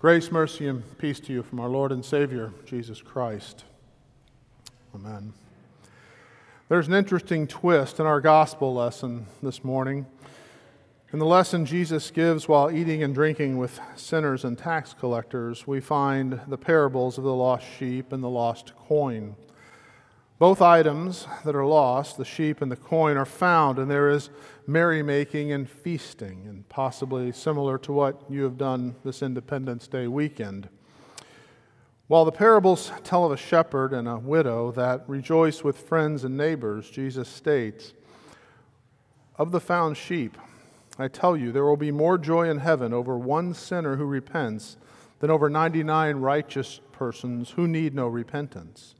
Grace, mercy, and peace to you from our Lord and Savior, Jesus Christ. Amen. There's an interesting twist in our gospel lesson this morning. In the lesson Jesus gives while eating and drinking with sinners and tax collectors, we find the parables of the lost sheep and the lost coin. Both items that are lost, the sheep and the coin, are found, and there is merrymaking and feasting, and possibly similar to what you have done this Independence Day weekend. While the parables tell of a shepherd and a widow that rejoice with friends and neighbors, Jesus states, Of the found sheep, I tell you, there will be more joy in heaven over one sinner who repents than over 99 righteous persons who need no repentance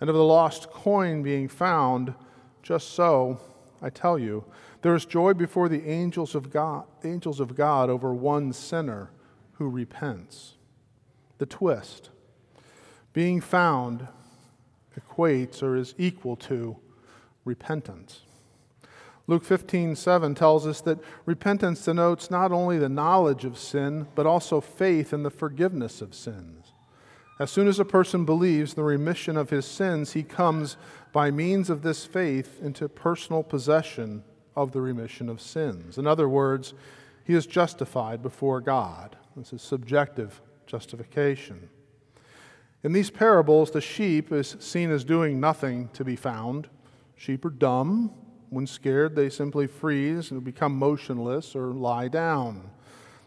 and of the lost coin being found, just so, I tell you, there is joy before the angels of God, angels of God over one sinner who repents. The twist being found equates or is equal to repentance. Luke 15, 7 tells us that repentance denotes not only the knowledge of sin, but also faith in the forgiveness of sins. As soon as a person believes the remission of his sins, he comes by means of this faith into personal possession of the remission of sins. In other words, he is justified before God. This is subjective justification. In these parables, the sheep is seen as doing nothing to be found. Sheep are dumb. When scared, they simply freeze and become motionless or lie down.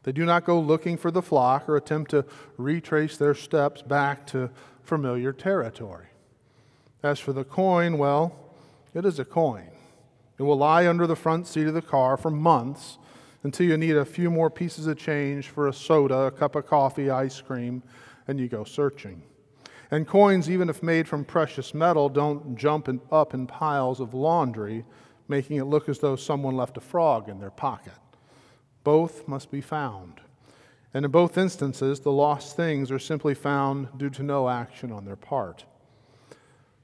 They do not go looking for the flock or attempt to retrace their steps back to familiar territory. As for the coin, well, it is a coin. It will lie under the front seat of the car for months until you need a few more pieces of change for a soda, a cup of coffee, ice cream, and you go searching. And coins, even if made from precious metal, don't jump in, up in piles of laundry, making it look as though someone left a frog in their pocket. Both must be found. And in both instances, the lost things are simply found due to no action on their part.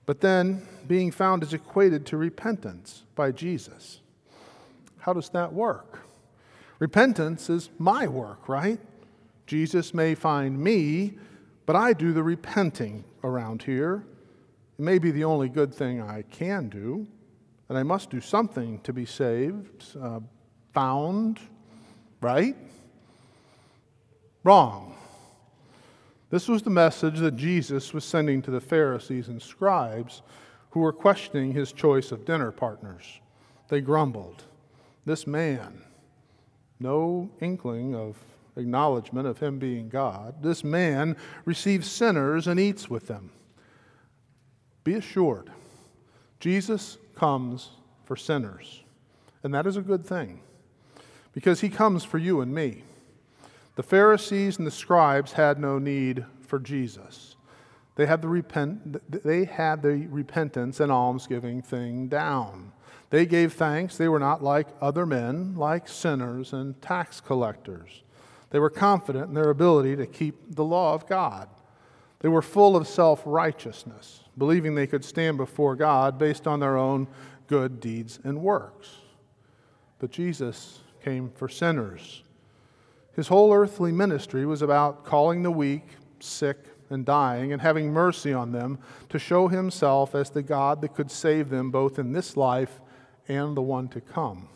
But then, being found is equated to repentance by Jesus. How does that work? Repentance is my work, right? Jesus may find me, but I do the repenting around here. It may be the only good thing I can do, and I must do something to be saved, uh, found, right? Wrong. This was the message that Jesus was sending to the Pharisees and scribes who were questioning his choice of dinner partners. They grumbled, This man, no inkling of acknowledgement of him being God, this man receives sinners and eats with them. Be assured, Jesus comes for sinners, and that is a good thing because he comes for you and me. The Pharisees and the scribes had no need for Jesus. They had the, repent, they had the repentance and almsgiving thing down. They gave thanks. They were not like other men, like sinners and tax collectors. They were confident in their ability to keep the law of God. They were full of self righteousness, believing they could stand before God based on their own good deeds and works. But Jesus came for sinners. His whole earthly ministry was about calling the weak, sick, and dying and having mercy on them to show himself as the God that could save them both in this life and the one to come.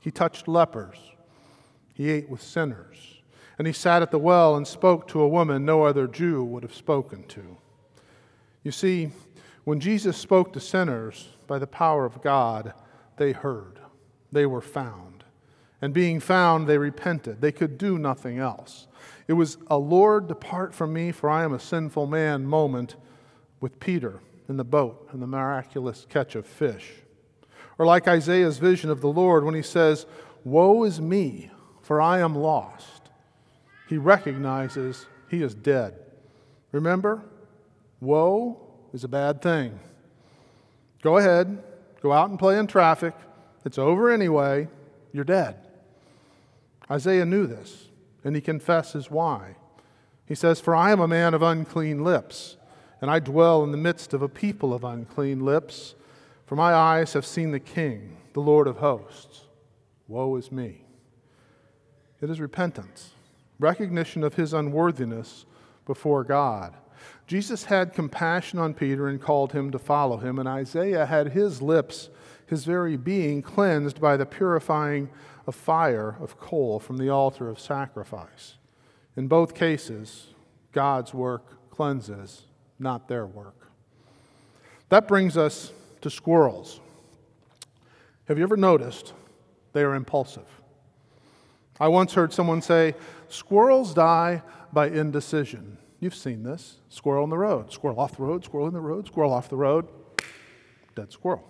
He touched lepers, he ate with sinners, and he sat at the well and spoke to a woman no other Jew would have spoken to. You see, when Jesus spoke to sinners by the power of God, they heard, they were found. And being found, they repented. They could do nothing else. It was a Lord, depart from me, for I am a sinful man moment with Peter in the boat and the miraculous catch of fish. Or like Isaiah's vision of the Lord when he says, Woe is me, for I am lost. He recognizes he is dead. Remember, woe is a bad thing. Go ahead, go out and play in traffic. It's over anyway. You're dead. Isaiah knew this, and he confesses why. He says, For I am a man of unclean lips, and I dwell in the midst of a people of unclean lips. For my eyes have seen the King, the Lord of hosts. Woe is me. It is repentance. recognition of his unworthiness before God. Jesus had compassion on Peter and called him to follow him, and Isaiah had his lips, his very being, cleansed by the purifying of fire of coal from the altar of sacrifice. In both cases, God's work cleanses, not their work. That brings us to squirrels. Have you ever noticed they are impulsive? I once heard someone say, Squirrels die by indecision. You've seen this. Squirrel in the road, squirrel off the road, squirrel in the road, squirrel off the road, dead squirrel.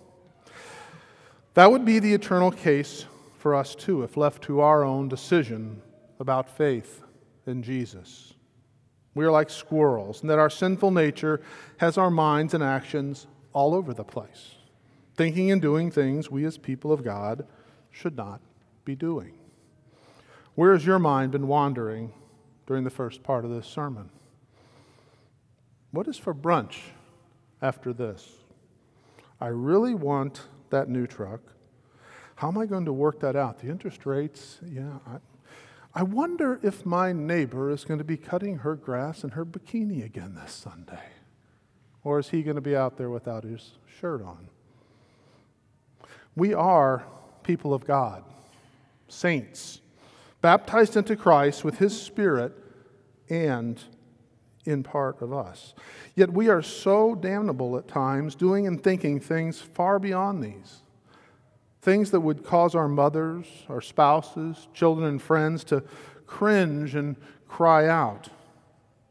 That would be the eternal case for us too, if left to our own decision about faith in Jesus. We are like squirrels, and that our sinful nature has our minds and actions all over the place, thinking and doing things we as people of God should not be doing. Where has your mind been wandering during the first part of this sermon? What is for brunch after this? I really want that new truck. How am I going to work that out? The interest rates, yeah. I, I wonder if my neighbor is going to be cutting her grass in her bikini again this Sunday. Or is he going to be out there without his shirt on? We are people of God, saints, baptized into Christ with his Spirit and in part of us. Yet we are so damnable at times, doing and thinking things far beyond these. Things that would cause our mothers, our spouses, children, and friends to cringe and cry out.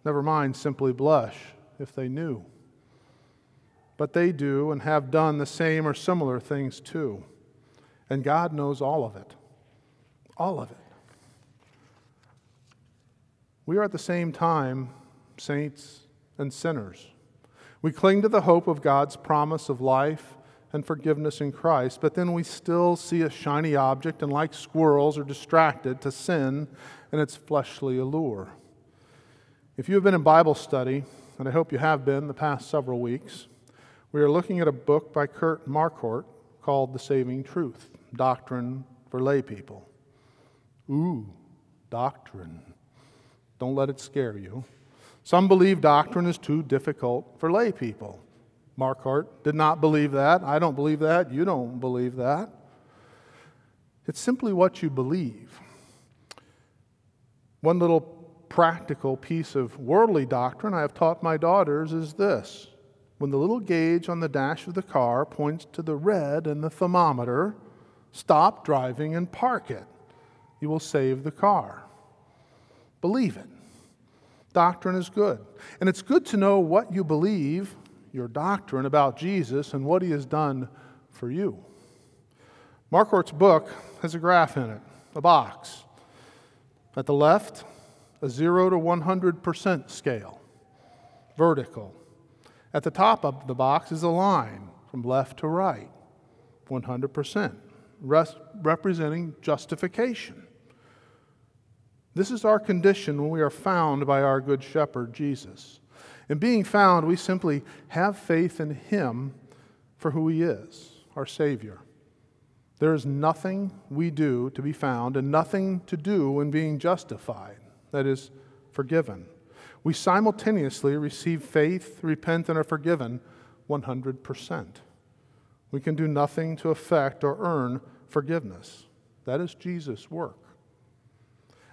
Never mind simply blush if they knew. But they do and have done the same or similar things too. And God knows all of it. All of it. We are at the same time saints and sinners. We cling to the hope of God's promise of life and forgiveness in Christ, but then we still see a shiny object and, like squirrels, are distracted to sin and its fleshly allure. If you have been in Bible study, and I hope you have been the past several weeks, we are looking at a book by Kurt Marquart called The Saving Truth Doctrine for Lay People. Ooh, doctrine. Don't let it scare you. Some believe doctrine is too difficult for lay people. Marquart did not believe that. I don't believe that. You don't believe that. It's simply what you believe. One little practical piece of worldly doctrine I have taught my daughters is this when the little gauge on the dash of the car points to the red and the thermometer, stop driving and park it. You will save the car. Believe it. Doctrine is good. And it's good to know what you believe, your doctrine about Jesus and what he has done for you. Marquart's book has a graph in it, a box. At the left, a 0 to 100% scale, vertical. At the top of the box is a line from left to right, 100%, representing justification. This is our condition when we are found by our good shepherd, Jesus. In being found, we simply have faith in him for who he is, our Savior. There is nothing we do to be found and nothing to do in being justified, that is, forgiven. We simultaneously receive faith, repent, and are forgiven 100%. We can do nothing to affect or earn forgiveness. That is Jesus' work.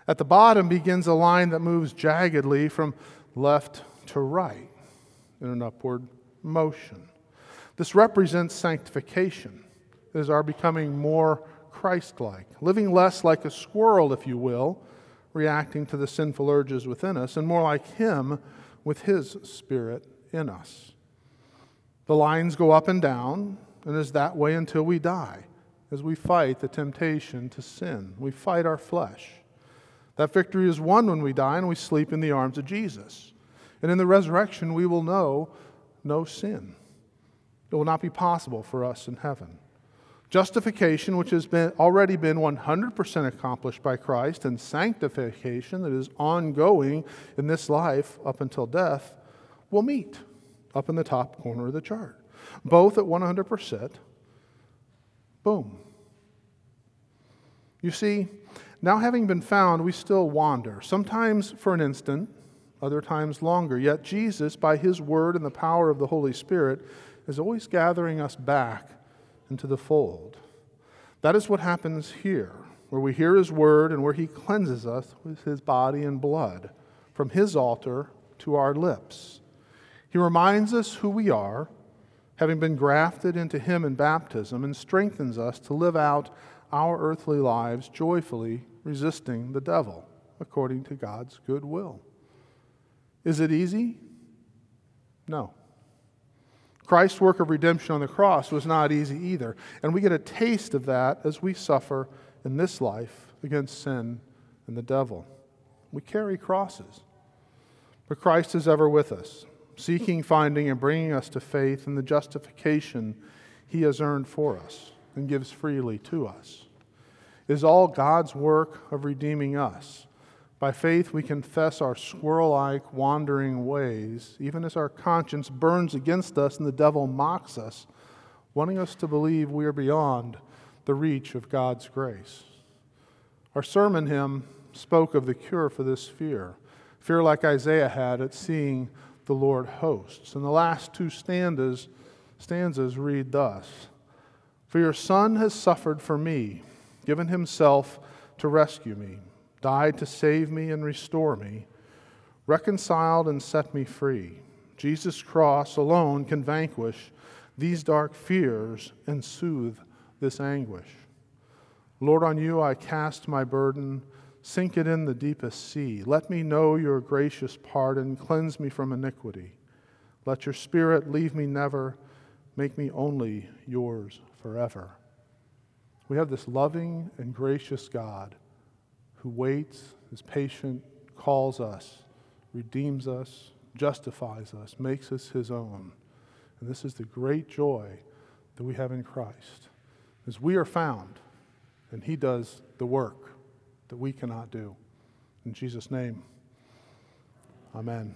At the bottom begins a line that moves jaggedly from left to right in an upward motion. This represents sanctification. It is our becoming more Christ like, living less like a squirrel, if you will, reacting to the sinful urges within us, and more like Him with His Spirit in us. The lines go up and down, and is that way until we die, as we fight the temptation to sin. We fight our flesh. That victory is won when we die and we sleep in the arms of Jesus. And in the resurrection, we will know no sin. It will not be possible for us in heaven. Justification, which has been, already been 100% accomplished by Christ, and sanctification, that is ongoing in this life up until death, will meet up in the top corner of the chart. Both at 100%. Boom. You see, Now, having been found, we still wander, sometimes for an instant, other times longer. Yet, Jesus, by his word and the power of the Holy Spirit, is always gathering us back into the fold. That is what happens here, where we hear his word and where he cleanses us with his body and blood, from his altar to our lips. He reminds us who we are, having been grafted into him in baptism, and strengthens us to live out our earthly lives joyfully resisting the devil according to God's good will. Is it easy? No. Christ's work of redemption on the cross was not easy either. And we get a taste of that as we suffer in this life against sin and the devil. We carry crosses. But Christ is ever with us, seeking, finding, and bringing us to faith in the justification he has earned for us and gives freely to us. Is all God's work of redeeming us. By faith, we confess our squirrel like wandering ways, even as our conscience burns against us and the devil mocks us, wanting us to believe we are beyond the reach of God's grace. Our sermon hymn spoke of the cure for this fear fear like Isaiah had at seeing the Lord hosts. And the last two stanzas, stanzas read thus for your Son has suffered for me, given himself to rescue me, died to save me and restore me, reconciled and set me free. Jesus' cross alone can vanquish these dark fears and soothe this anguish. Lord, on you I cast my burden, sink it in the deepest sea. Let me know your gracious pardon, cleanse me from iniquity. Let your spirit leave me never, make me only yours forever. We have this loving and gracious God who waits, is patient, calls us, redeems us, justifies us, makes us his own. And this is the great joy that we have in Christ. As we are found, and he does the work that we cannot do. In Jesus' name, amen.